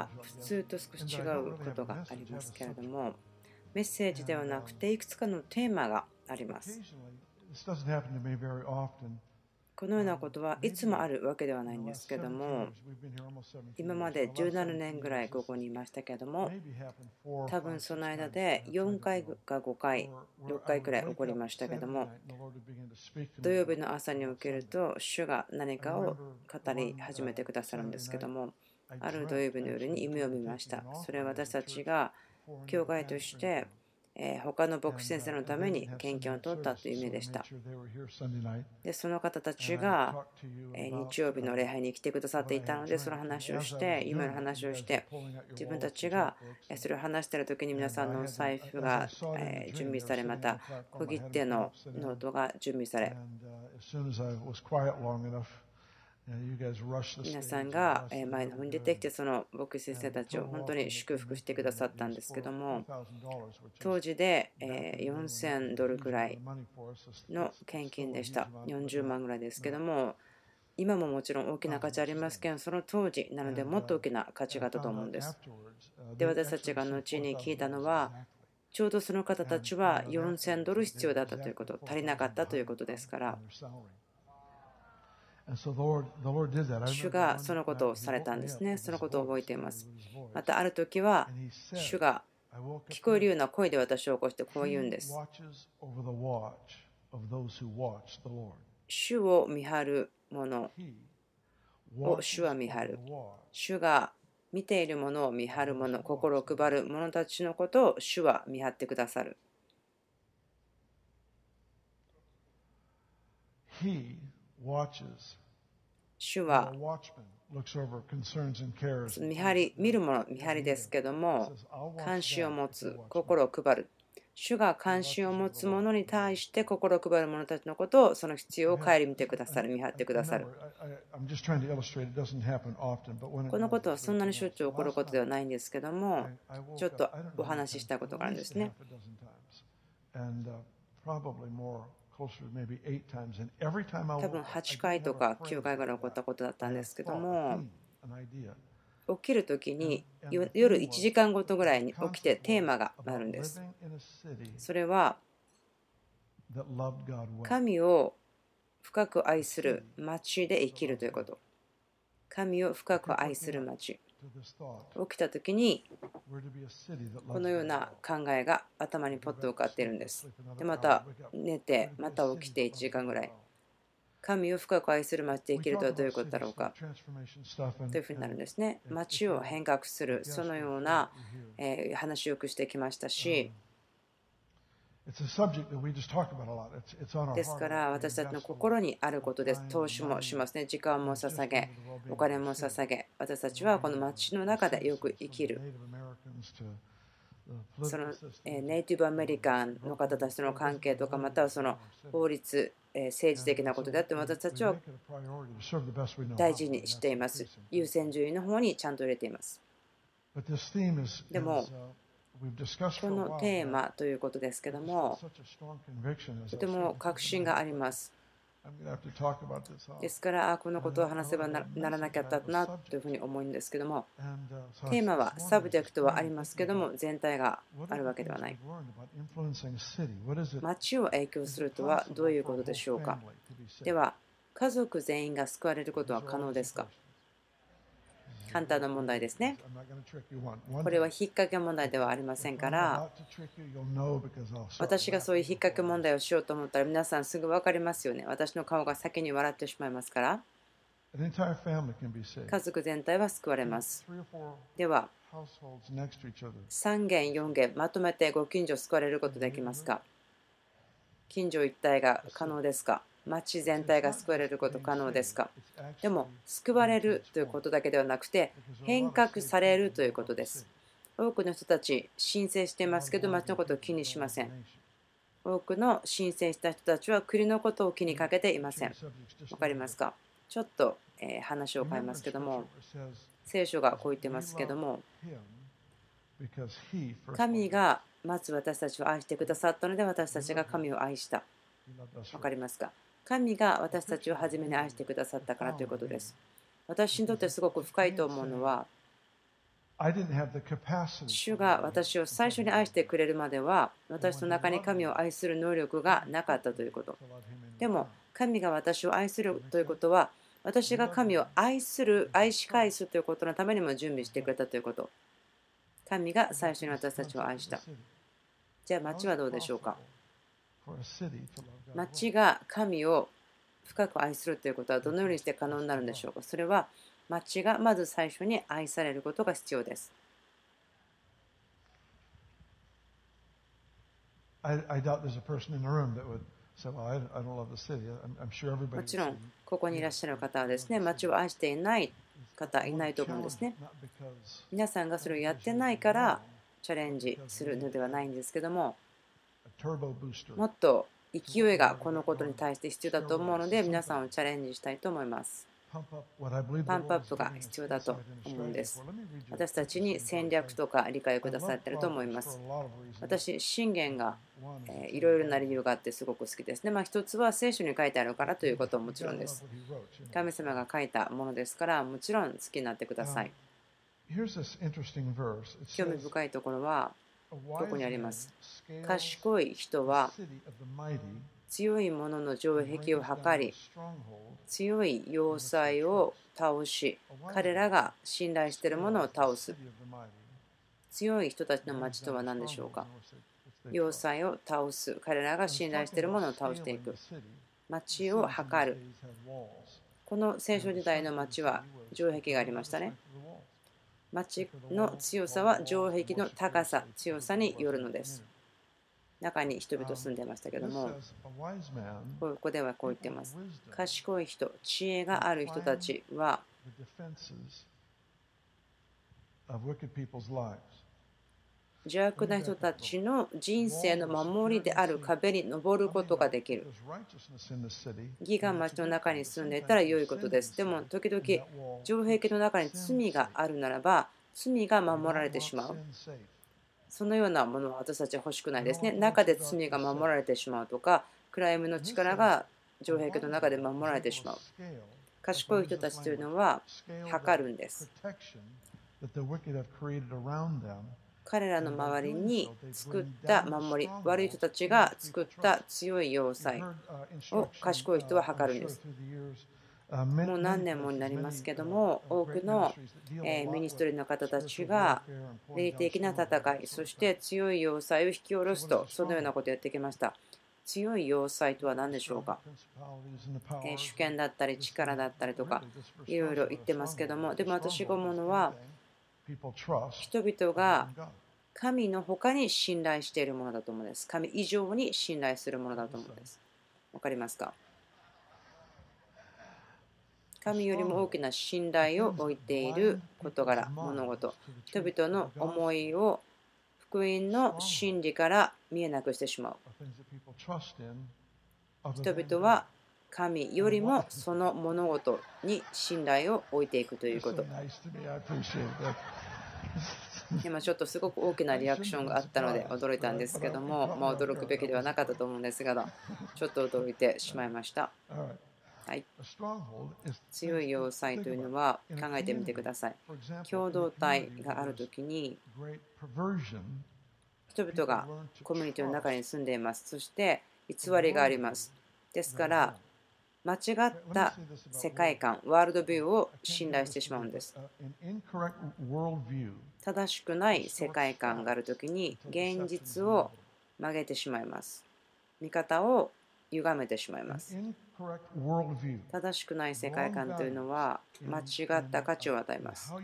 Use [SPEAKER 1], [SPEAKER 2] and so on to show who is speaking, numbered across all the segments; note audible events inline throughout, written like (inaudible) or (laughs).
[SPEAKER 1] は普通と少し違うことがありますけれどもメッセージではなくていくつかのテーマがあります。このようなことはいつもあるわけではないんですけども今まで17年ぐらいここにいましたけども多分その間で4回か5回6回くらい起こりましたけども土曜日の朝に起きると主が何かを語り始めてくださるんですけどもある土曜日の夜に夢を見ましたそれは私たちが教会としてえ他の牧師先生のために献金を取ったという夢でした。でその方たちが日曜日の礼拝に来てくださっていたのでその話をして夢の話をして自分たちがそれを話している時に皆さんの財布が準備されまた小切手のノートが準備され皆さんが前の方に出てきてその牧師先生たちを本当に祝福してくださったんですけども当時で4000ドルぐらいの献金でした40万ぐらいですけども今ももちろん大きな価値ありますけどその当時なのでもっと大きな価値があったと思うんです。で私たちが後に聞いたのはちょうどその方たちは4000ドル必要だったということ足りなかったということですから主がそのことをされたんですね。そのことを覚えています。またある時は、主が聞こえるような声で私を起こしてこう言うんです。主を見張る者を主は見張る。主が見ているものを見張る者、心を配る者たちのことを主は見張ってくださる。主は見張り見るもの見張りですけども関心を持つ心を配る。主が関心を持つ者に対して心を配る者たちのことをその必要を顧みてくださる見張ってくださる。このことはそんなにしょっちゅう起こることではないんですけどもちょっとお話ししたことがあるんですね多分8回とか9回ぐらい起こったことだったんですけども起きる時に夜1時間ごとぐらいに起きてテーマがあるんです。それは神を深く愛する町で生きるということ。神を深く愛する町起きた時にこのような考えが頭にポッと浮かっているんです。でまた寝てまた起きて1時間ぐらい。神を深く愛する町で生きるとはどういうことだろうか？というふうになるんですね。町を変革するそのような話をよくしてきましたしですから私たちの心にあることです。投資もしますね。時間も捧げ、お金も捧げ、私たちはこの街の中でよく生きる。そのネイティブアメリカンの方たちとの関係とか、またはその法律、政治的なことであって、私たちは大事にしています。優先順位の方にちゃんと入れています。でも、このテーマということですけども、とても確信があります。ですから、このことを話せばならなきゃったなというふうに思うんですけども、テーマは、 subject はありますけども、全体があるわけではない。街を影響するとはどういうことでしょうか？では、家族全員が救われることは可能ですか？簡単な問題ですね。これは引っ掛け問題ではありませんから、私がそういう引っ掛け問題をしようと思ったら皆さんすぐ分かりますよね。私の顔が先に笑ってしまいますから。家族全体は救われます。では、3軒、4軒まとめてご近所救われることできますか？近所一体が可能ですか？町全体が救われること可能ですか？でも救われるということだけではなくて変革されるということです。多くの人たち申請していますけど町のことを気にしません。多くの申請した人たちは国のことを気にかけていません。わかりますか？ちょっと話を変えますけども聖書がこう言ってますけども神がまず私たちを愛してくださったので私たちが神を愛した。わかりますか？神が私たちを初めに愛してくださったからということです。私にとってすごく深いと思うのは、主が私を最初に愛してくれるまでは私の中に神を愛する能力がなかったということ。でも神が私を愛するということは私が神を愛する愛し返すということのためにも準備してくれたということ。神が最初に私たちを愛した。じゃあ町はどうでしょうか？町が神を深く愛するということはどのようにして可能になるんでしょうか？それは町がまず最初に愛されることが必要です。もちろん、ここにいらっしゃる方はですね、町を愛していない方いないと思うんですね。皆さんがそれをやってないからチャレンジするのではないんですけども、もっと勢いがこのことに対して必要だと思うので皆さんをチャレンジしたいと思います。パンプアップが必要だと思うんです。私たちに戦略とか理解をくださっていると思います。私、信玄がいろいろな理由があってすごく好きですね。まあ、一つは聖書に書いてあるからということはもちろんです。神様が書いたものですから、もちろん好きになってください。興味深いところは、ここにあります？賢い人は強い者の城壁を図り強い要塞を倒し彼らが信頼しているものを倒す。強い人たちの町とは何でしょうか？要塞を倒す。彼らが信頼しているものを倒していく。町を図る。この聖書時代の町は城壁がありましたね町の強さは城壁の高さ、強さによるのです。中に人々住んでましたけども、ここではこう言ってます。賢い人、知恵がある人たちは、邪悪な人たちの人生の守りである壁に登ることができる。義が町の中に住んでいたら良いことです。でも時々城壁の中に罪があるならば罪が守られてしまう。そのようなものは私たちは欲しくないですね。中で罪が守られてしまうとか、クライムの力が城壁の中で守られてしまう。賢い人たちというのは測るんです。彼らの周りに作った守り、悪い人たちが作った強い要塞を賢い人は測るんです。もう何年もになりますけども、多くのミニストリーの方たちが霊的な戦い、そして強い要塞を引き下ろすと、そのようなことをやってきました。強い要塞とは何でしょうか？主権だったり力だったりとかいろいろ言ってますけどもでも私が思うのは人々が神の他に信頼しているものだと思うんです。神以上に信頼するものだと思うんです。わかりますか？神よりも大きな信頼を置いている事柄、物事、人々の思いを福音の真理から見えなくしてしまう。人々は神よりもその物事に信頼を置いていくということ。(laughs) 今ちょっとすごく大きなリアクションがあったので (laughs) 驚いたんですけども、まあ、驚くべきではなかったと思うんですが、ちょっと驚いてしまいました。はい、強い要塞というのは考えてみてください。共同体があるときに人々がコミュニティの中に住んでいます。そして偽りがあります。ですから間違った世界観、ワールドビューを信頼してしまうんです。正しくない世界観があるときに現実を曲げてしまいます。見方を歪めてしまいます。正しくない世界観というのは間違った価値を与えます。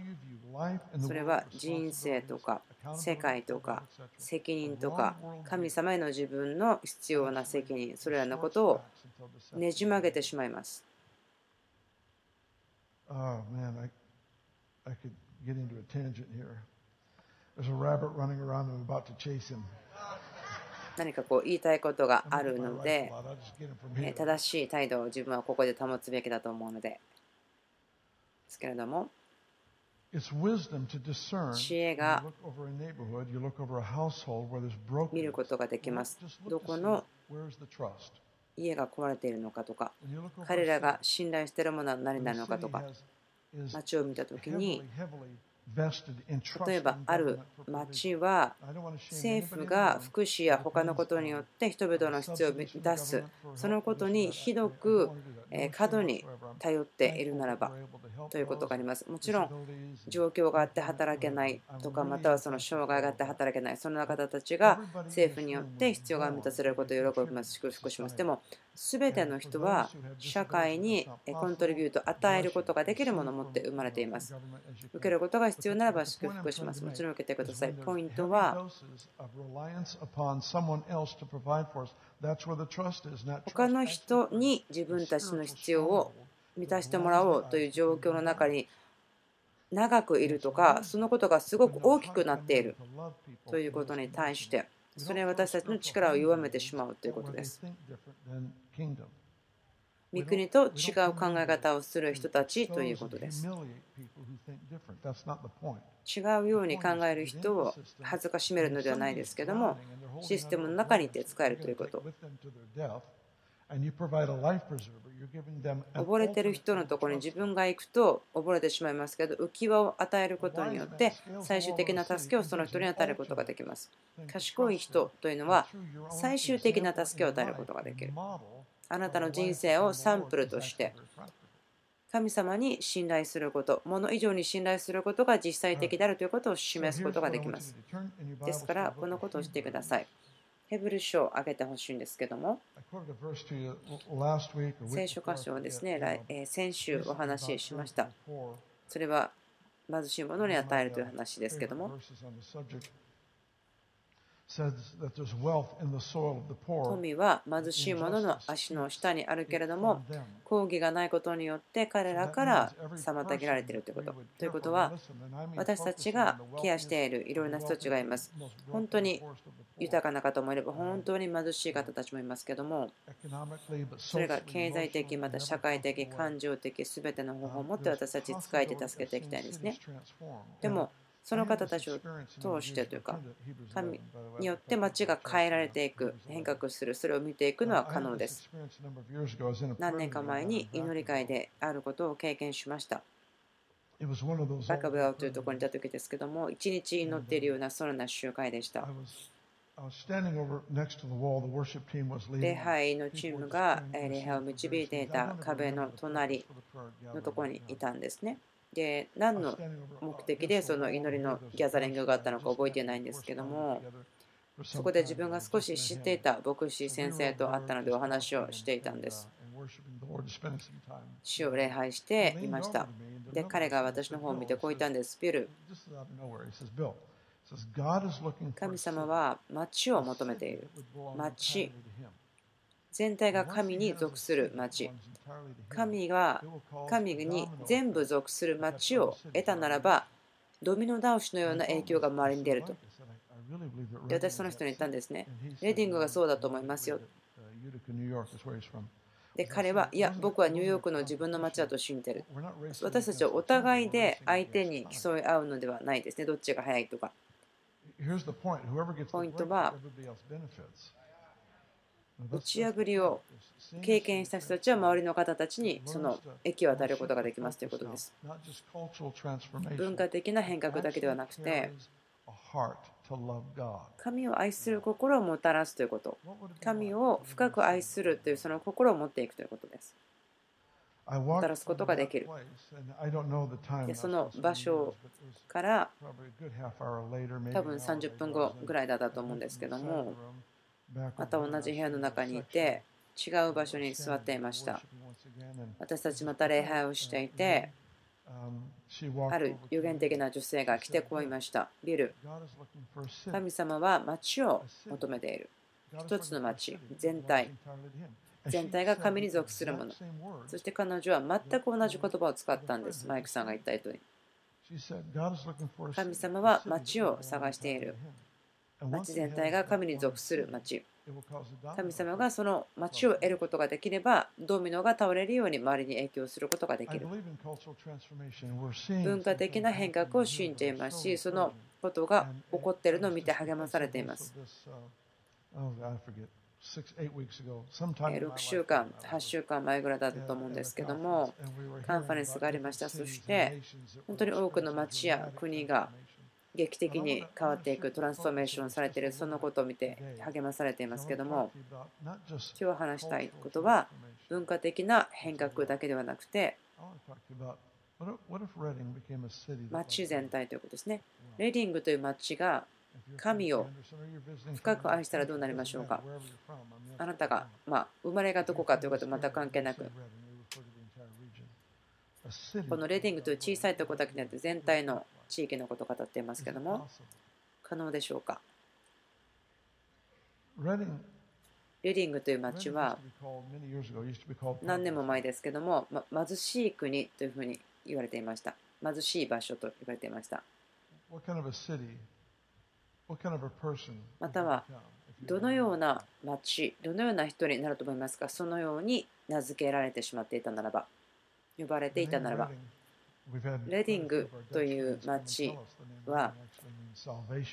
[SPEAKER 1] それは人生とか世界とか責任とか神様への自分の必要な責任それらのことをねじ曲げてしまいます。Oh. 何かこう言いたいことがあるので、正しい態度を自分はここで保つべきだと思うので、ですけれども、知恵が見ることができます。どこの家が壊れているのかとか、彼らが信頼しているものは何なのかとか、街を見たときに、例えばある町は政府が福祉や他のことによって人々の必要を満たす。そのことにひどく過度に頼っているならばということがあります。もちろん状況があって働けないとかまたはその障害があって働けないそんな方たちが政府によって必要が満たされることを喜びます祝福します。でも全ての人は社会にコントリビュート与えることができるものを持って生まれています。受けることが必要ならば祝福します。もちろん受けてください。ポイントは他の人に自分たちの必要を満たしてもらおうという状況の中に長くいるとかそのことがすごく大きくなっているということに対してそれは私たちの力を弱めてしまうということです。御国と違う考え方をする人たちということです。違うように考える人を恥ずかしめるのではないですけども、システムの中にいて使えるということ。溺れてる人のところに自分が行くと溺れてしまいますけど浮き輪を与えることによって最終的な助けをその人に与えることができます。賢い人というのは最終的な助けを与えることができる。あなたの人生をサンプルとして神様に信頼すること、もの以上に信頼することが実際的であるということを示すことができます。ですから、このことをしてください。ヘブル書を挙げてほしいんですけども、聖書箇所をですね、先週お話ししました。それは貧しい者に与えるという話ですけども、富は貧しい者の足の下にあるけれども、抗義がないことによって彼らから妨げられているということ。ということは、私たちがケアしているいろいろな人たちがいます。本当に豊かな方もいれば、本当に貧しい方たちもいますけども、それが経済的、また社会的、感情的、すべての方法を持って私たち使えて助けていきたいんですね。でも、その方たちを通してというか、神によって町が変えられていく、変革する、それを見ていくのは可能です。何年か前に祈り会であることを経験しました。バカブラウというところにいた時ですけども、一日祈っているようなそのような集会でした。礼拝のチームが礼拝を導いていた壁の隣のところにいたんですね。で何の目的でその祈りのギャザリングがあったのか覚えてないんですけどもそこで自分が少し知っていた牧師先生と会ったのでお話をしていたんです。主を礼拝していました。で彼が私の方を見てこう言ったんです。ビル。神様は町を求めている。町全体が神に属する町。神が神に全部属する町を得たならばドミノ倒しのような影響が周りに出ると。で私その人に言ったんですね。レディングがそうだと思いますよ。で彼はいや僕はニューヨークの自分の町だと信じてる。私たちはお互いで相手に競い合うのではないですね。どっちが早いとか。ポイントは打ち破りを経験した人たちは周りの方たちにその益を与えることができますということです。文化的な変革だけではなくて、神を愛する心をもたらすということ、神を深く愛するというその心を持っていくということです。もたらすことができる。でその場所から多分30分後ぐらいだったと思うんですけども、また同じ部屋の中にいて違う場所に座っていました。私たちまた礼拝をしていてある予言的な女性が来てこう言いました。ビル。神様は町を求めている。一つの町全体。全体が神に属するもの。そして彼女は全く同じ言葉を使ったんです。マイクさんが言ったように。神様は町を探している町全体が神に属する町神様がその町を得ることができればドミノが倒れるように周りに影響することができる。文化的な変革を信じていますしそのことが起こっているのを見て励まされています。6週間、8週間前ぐらいだったと思うんですけども、カンファレンスがありました。そして、本当に多くの町や国が劇的に変わっていく、トランスフォーメーションされている、そのことを見て励まされていますけども、今日話したいことは、文化的な変革だけではなくて、町全体ということですね。レディングという町が神を深く愛したらどうなりましょうかあなたが、まあ、生まれがどこかということは全く関係なくこのレディングという小さいところだけでなく全体の地域のことを語っていますけども可能でしょうか？レディングという町は何年も前ですけども、ま、貧しい国というふうに言われていました。貧しい場所と言われていました。またはどのような町、どのような人になると思いますか？そのように名付けられてしまっていたならば、呼ばれていたならば、レディングという町は、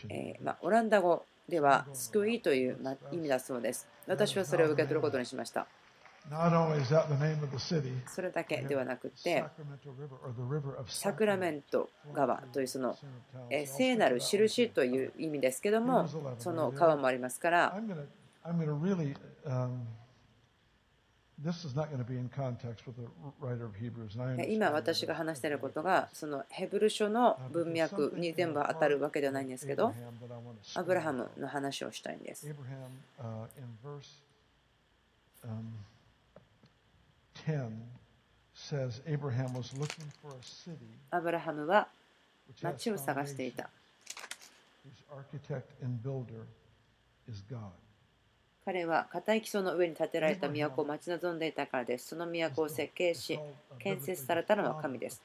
[SPEAKER 1] えー、まあ、オランダ語では救いという意味だそうです。私はそれを受け取ることにしました。それだけではなくて、サクラメント川というその聖なる印という意味ですけども、その川もありますから、今私が話していることがそのヘブル書の文脈に全部当たるわけではないんですけどアブラハムの話をしたいんです。アブラハムは町を探していた。彼は硬い基礎の上に建てられた都を待ち望んでいたからです。その都を設計し、建設されたのは神です。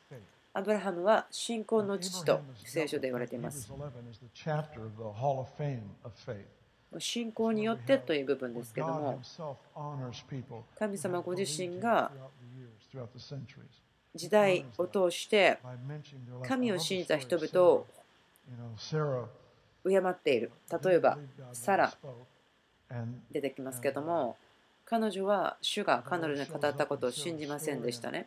[SPEAKER 1] アブラハムは信仰の父と聖書で言われています。信仰によってという部分ですけども神様ご自身が時代を通して神を信じた人々を敬っている例えばサラ出てきますけども彼女は主が彼女に語ったことを信じませんでしたね。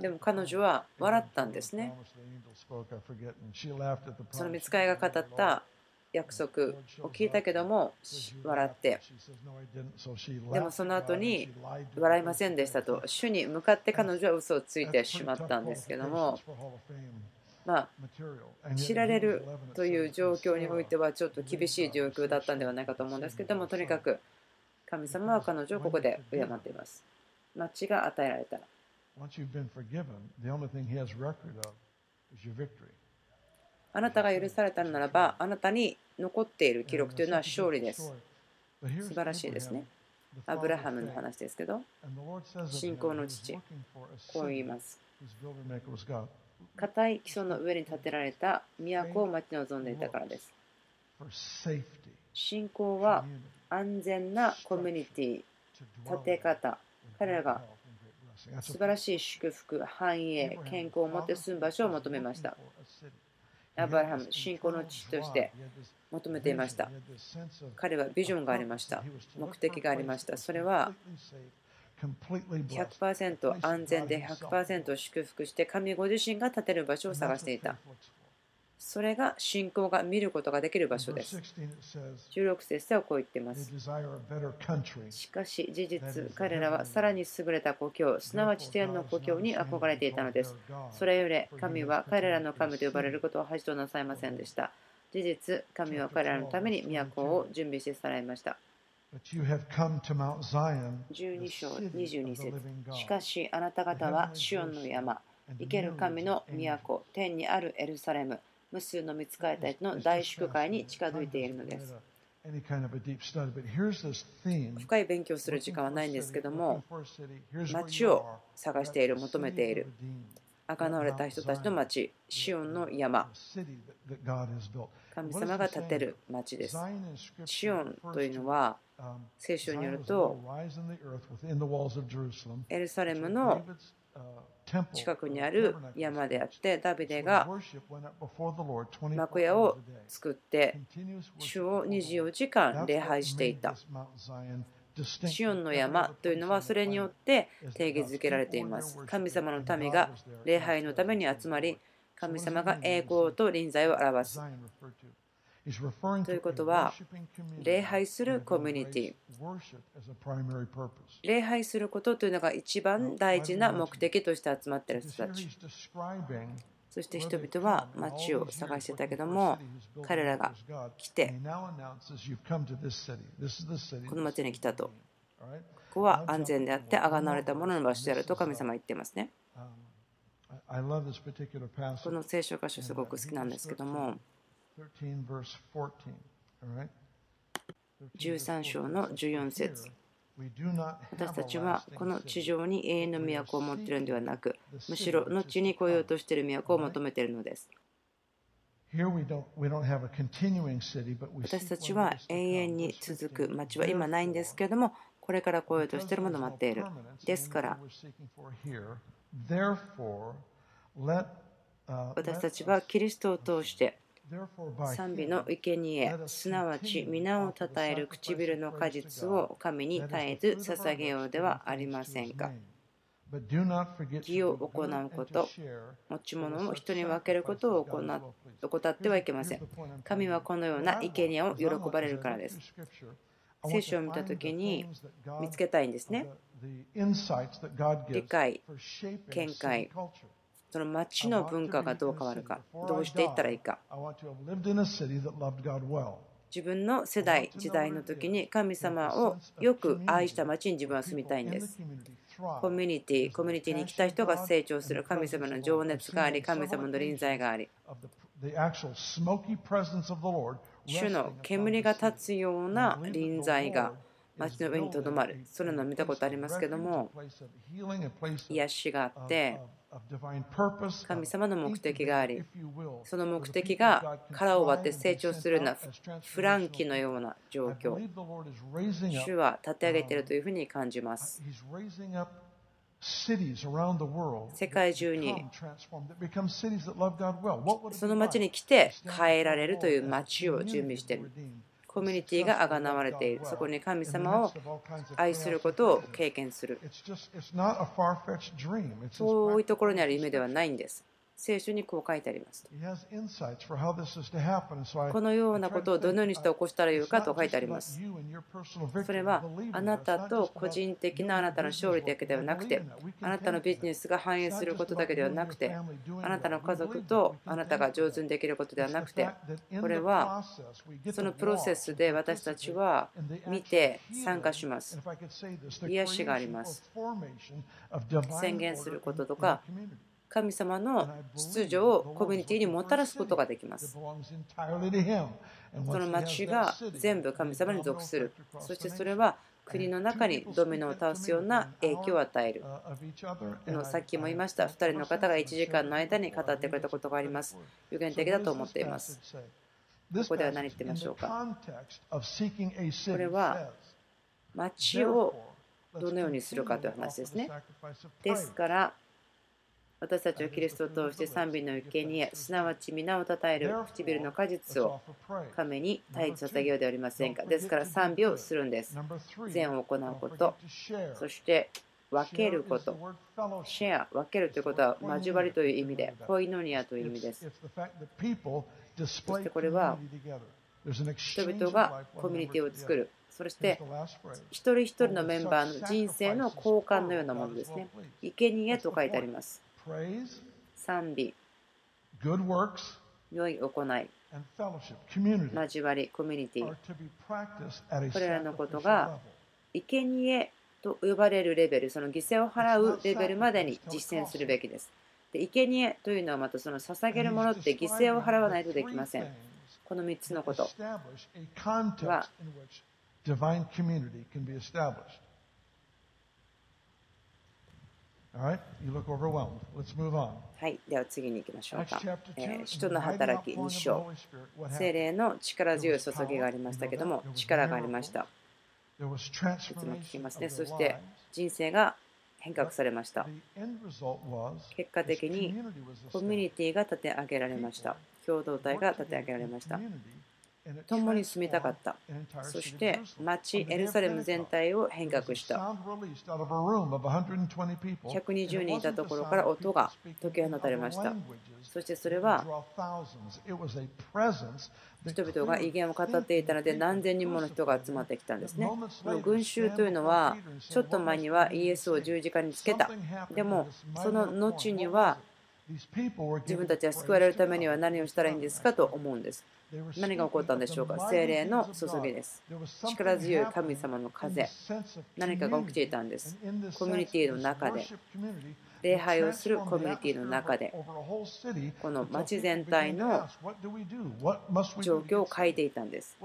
[SPEAKER 1] でも彼女は笑ったんですね。その見つかいが語った約束を聞いたけども笑って。でもその後に笑いませんでしたと主に向かって彼女は嘘をついてしまったんですけどもまあ知られるという状況においてはちょっと厳しい状況だったんではないかと思うんですけどもとにかく神様は彼女をここで敬っています町が与えられたら.あなたが許されたならば、あなたに残っている記録というのは勝利です。素晴らしいですね。アブラハムの話ですけど、信仰の父、こう言います。硬い基礎の上に建てられた都を待ち望んでいたからです。信仰は安全なコミュニティ、建て方、彼らが素晴らしい祝福、繁栄、健康を持って住む場所を求めました。アブラハム、信仰の父として求めていました。彼はビジョンがありました。目的がありました。それは100%安全で100%祝福して神ご自身が建てる場所を探していた。それが信仰が見ることができる場所です。16節ではこう言っています。しかし事実、彼らはさらに優れた故郷、すなわち天の故郷に憧れていたのです。それより神は彼らの神と呼ばれることを恥となさいませんでした。事実、神は彼らのために都を準備してさらいました。12章22節しかしあなた方はシオンの山、生ける神の都、天にあるエルサレム、無数の見つかれたちの大祝会に近づいているのです。深い勉強する時間はないんですけども、町を探している、求めている。赤のわれた人たちの町、シオンの山。神様が建てる町です。シオンというのは、聖書によると、エルサレムの近くにある山であってダビデが幕屋を作って主を24時間礼拝していたシオンの山というのはそれによって定義づけられています神様の民が礼拝のために集まり神様が栄光と臨在を表すということは、礼拝するコミュニティ。礼拝することというのが一番大事な目的として集まっている人たち。そして人々は街を探してたけども、彼らが来て、この街に来たと。ここは安全であって、あがなわれたものの場所であると神様は言っていますね。この聖書箇所すごく好きなんですけども、13章の14節私たちはこの地上に永遠の都を持っているのではなく、むしろ後に来ようとしている都を求めているのです。私たちは永遠に続く町は今ないんですけれども、これから来ようとしているものを待っている。ですから、私たちはキリストを通して賛美の生贄すなわち皆をたたえる唇の果実を神に絶えず捧げようではありませんか義を行うこと、持ち物を人に分けることを行怠ってはいけません。神はこのような生贄を喜ばれるからです。聖書を見たときに見つけたいんですね。理解、見解、その町の文化がどう変わるか、どうしていったらいいか。自分の世代、時代の時に神様をよく愛した町に自分は住みたいんです。コミュニティ、コミュニティに来た人が成長する神様の情熱があり、神様の臨在があり。主の煙が立つような臨在が町の上にとどまる。それの見たことありますけども、癒しがあって、神様の目的があり、その目的が殻を割って成長するようなフランキのような状況。主は立て上げているというふうに感じます。世界中にその町に来て変えられるという町を準備している。コミュニティがあがなわれている。そこに神様を愛することを経験する。遠いところにある夢ではないんです。聖書にこう書いてあります。このようなことをどのようにして起こしたらよいかと書いてあります。それはあなたと個人的なあなたの勝利だけではなくて、あなたのビジネスが反映することだけではなくて、あなたの家族とあなたが上手にできることではなくて、これはそのプロセスで私たちは見て参加します。癒しがあります。宣言することとか、神様の秩序をコミュニティにもたらすことができます。その町が全部神様に属する。そしてそれは国の中にドミノを倒すような影響を与える。のさっきも言いました、2人の方が1時間の間に語ってくれたことがあります。予言的だと思っています。ここでは何言ってみましょうか。これは町をどのようにするかという話ですね。ですから、私たちはキリストを通して賛美の生贄すなわち皆をたたえる唇の果実を神に絶えず捧げようではありませんか。ですから賛美をするんです。善を行うこと。そして分けること。シェア分けるということは交わりという意味でコイノニアという意味です。そしてこれは人々がコミュニティを作る。そして一人一人のメンバーの人生の交換のようなものですね。生贄と書いてあります。賛美、良い行い、交わり、コミュニティ、これらのことが生贄と呼ばれるレベル、その犠牲を払うレベルまでに実践するべきです。で生贄というのはまたその捧げるものって犠牲を払わないとできません。この3つのこと。ははい、では次に行きましょうか。えー、人の働き2章。精霊の力強い注ぎがありましたけども、力がありました。いつも聞きますね。そして人生が変革されました。結果的にコミュニティが立て上げられました。共同体が立て上げられました共に住みたかったそして町エルサレム全体を変革した120人いたところから音が解き放たれましたそしてそれは人々が威厳を語っていたので何千人もの人が集まってきたんですね。この群衆というのはちょっと前にはイエスを十字架につけた。でもその後には自分たちは救われるためには何をしたらいいんですかと思うんです。何が起こったんでしょうか？精霊の注ぎです。力強い神様の風。何かが起きていたんです。コミュニティの中で。礼拝をするコミュニティの中で。この町全体の状況を変えていたんです。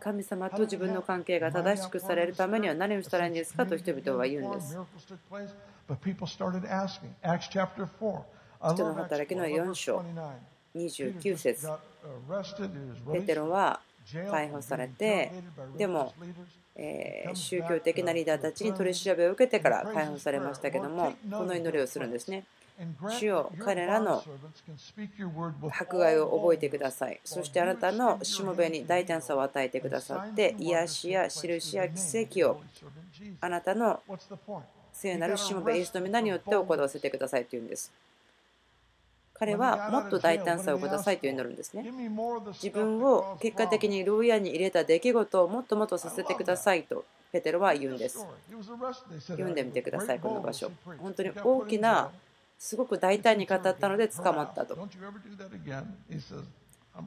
[SPEAKER 1] 神様と自分の関係が正しくされるためには何をしたらいいんですか？と人々は言うんです。人の働きの4章29節。ペテロは逮捕されてでもえ宗教的なリーダーたちに取り調べを受けてから逮捕されましたけどもこの祈りをするんですね。主よ彼らの迫害を覚えてください。そしてあなたのしもべに大胆さを与えてくださって癒しや印や奇跡をあなたの聖なるしもべイエスの皆によって行わせてくださいというんです彼はもっと大胆さをくださいと祈るんですね。自分を結果的に牢屋に入れた出来事をもっともっとさせてくださいとペテロは言うんです。読んでみてください、この場所。本当に大きな、すごく大胆に語ったので捕まったと。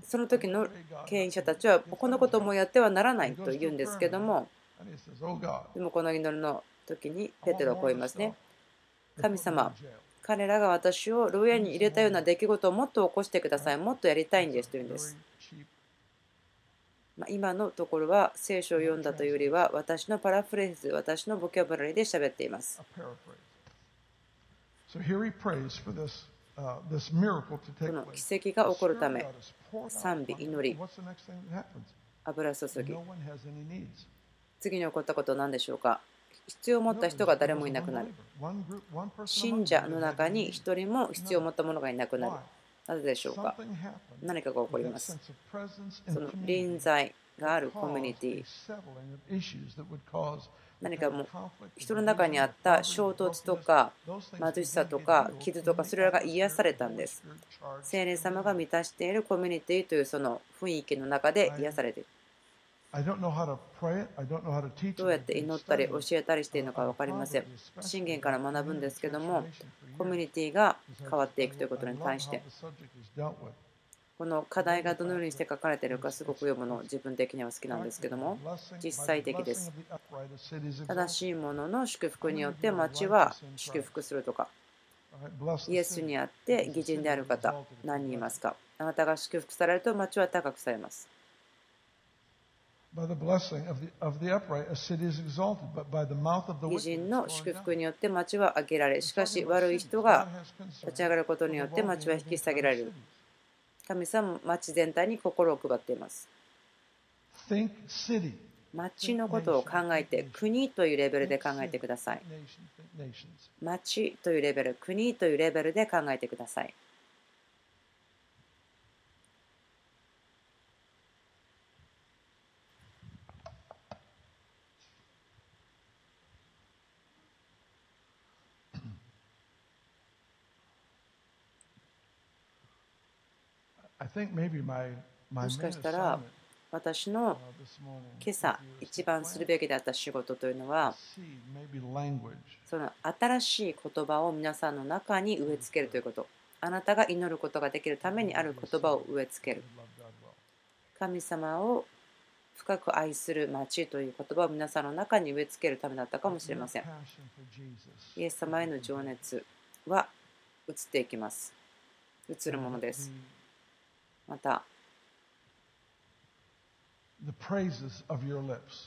[SPEAKER 1] その時の経営者たちは、このこともやってはならないと言うんですけども、でもこの祈りの時にペテロはこう言いますね。神様、彼らが私を牢屋に入れたような出来事をもっと起こしてください。もっとやりたいんですというんです。ま今のところは聖書を読んだというよりは私のパラフレーズ、私のボキャブラリーで喋っています。この奇跡が起こるため、賛美、祈り、油注ぎ。次に起こったことは何でしょうか？必要を持った人が誰もいなくなる。信者の中に1人も必要を持った者がいなくなる。なぜでしょうか？何かが起こります。その臨在があるコミュニティ何かもう人の中にあった衝突とか貧しさとか傷とかそれらが癒されたんです。聖霊様が満たしているコミュニティというその雰囲気の中で癒されている。どうやって祈ったり教えたりしているのか分かりません。信玄から学ぶんですけども、コミュニティが変わっていくということに対して、この課題がどのようにして書かれているかすごく読むの自分的には好きなんですけども、実際的です。正しいものの祝福によって町は祝福するとか、イエスにあって義人である方、何人いますか？あなたが祝福されると町は高くされます。義人の祝福によって町は上げられ、しかし悪い人が立ち上がることによって町は引き下げられる。神様、町全体に心を配っています。町のことを考えて、国というレベルで考えてください。町というレベル、国というレベルで考えてください。もしかしたら私の今朝一番するべきであった仕事というのはその新しい言葉を皆さんの中に植え付けるということ。あなたが祈ることができるためにある言葉を植え付ける。神様を深く愛する町という言葉を皆さんの中に植え付けるためだったかもしれません。イエス様への情熱は移っていきます。移るものですまた。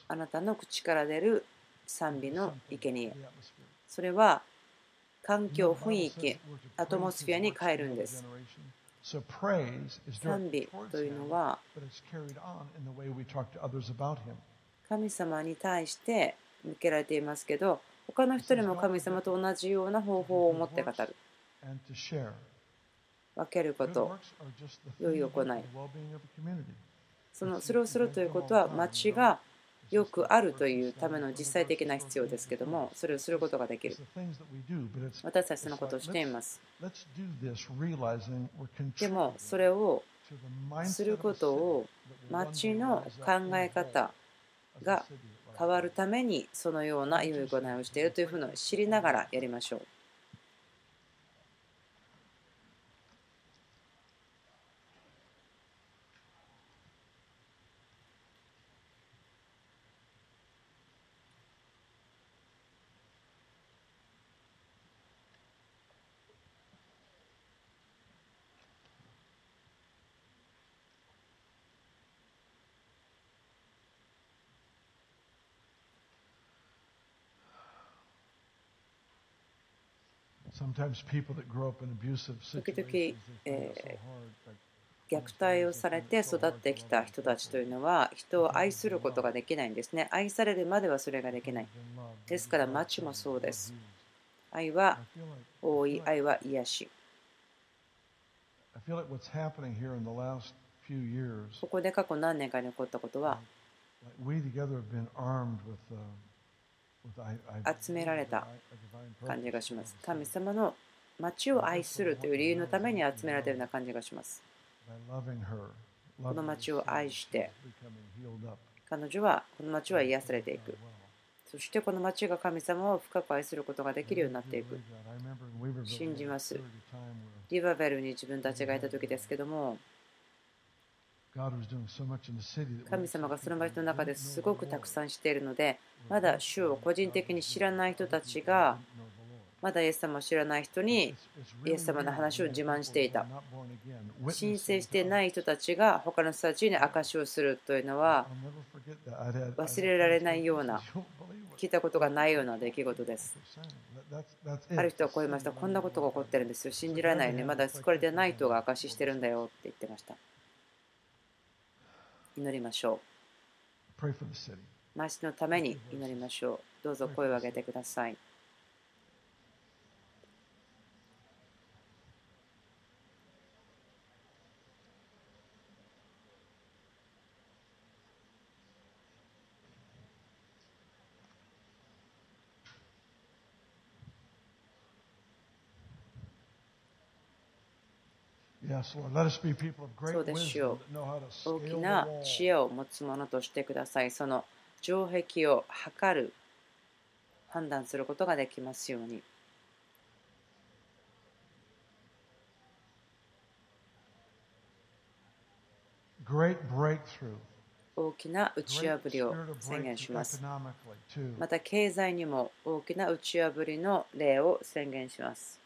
[SPEAKER 1] あなたの口から出る賛美の生贄。それは環境、雰囲気、アトモスフィアに変えるんです。賛美というのは神様に対して向けられていますけど他の人にも神様と同じような方法を持って語る。分けること、良い行い。そのそれをするということは町がよくあるというための実際的な必要ですけどもそれをすることができる私たちのことをしていますでもそれをすることを町の考え方が変わるためにそのような良い行いをしているというふうに知りながらやりましょう。時々、えー、虐待をされて育ってきた人たちというのは人を愛することができないんですね。愛されるまではそれができない。ですから、町もそうです。愛は多い、愛は癒し。ここで過去何年かに起こったことは、集められた感じがします。神様の町を愛するという理由のために集められたような感じがします。この町を愛して、彼女はこの町は癒されていく。そしてこの町が神様を深く愛することができるようになっていく。信じます。リバベルに自分たちがいた時ですけども、神様がその町の中ですごくたくさんしているので、まだ主を個人的に知らない人たちが、まだイエス様を知らない人にイエス様の話を自慢していた。申請していない人たちが他の人たちに証しをするというのは忘れられないような、聞いたことがないような出来事です。ある人はこう言いました。こんなことが起こってるんですよ。信じられないよね。まだ救われてない人が証ししてるんだよって言ってました。祈りましょう。町のために祈りましょう。どうぞ声を上げてください。そうですよ。大きな知恵を持つ者としてください。その城壁を測る、判断することができますように。大きな打ち破りを宣言します。また経済にも大きな打ち破りの例を宣言します。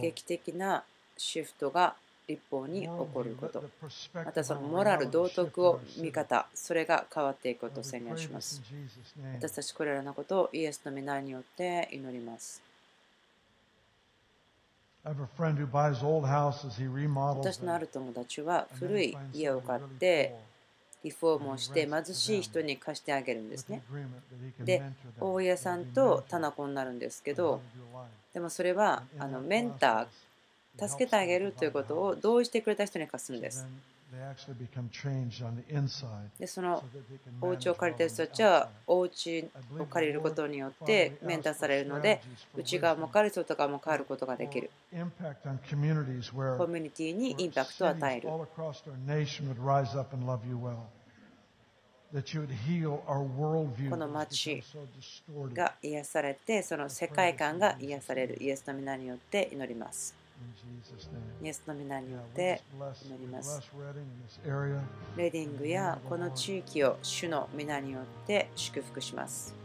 [SPEAKER 1] 劇的なシフトが立法に起こること、またそのモラル、道徳を見方、それが変わっていくことを宣言します。私たちこれらのことをイエスの皆によって祈ります。私のある友達は古い家を買ってリフォームをして貧しい人に貸してあげるんですね。で、大家さんと棚子になるんですけど、でもそれはあのメンター、助けてあげるということを同意してくれた人に貸すんです。でそのお家を借りてる人たちはお家を借りることによってメンターされるので内側も変わる外側も変わることができる。コミュニティにインパクトを与える。この街が癒されてその世界観が癒される。イエスの皆によって祈りますイエスの皆によって祈ります。レディングやこの地域を主の皆によって祝福します。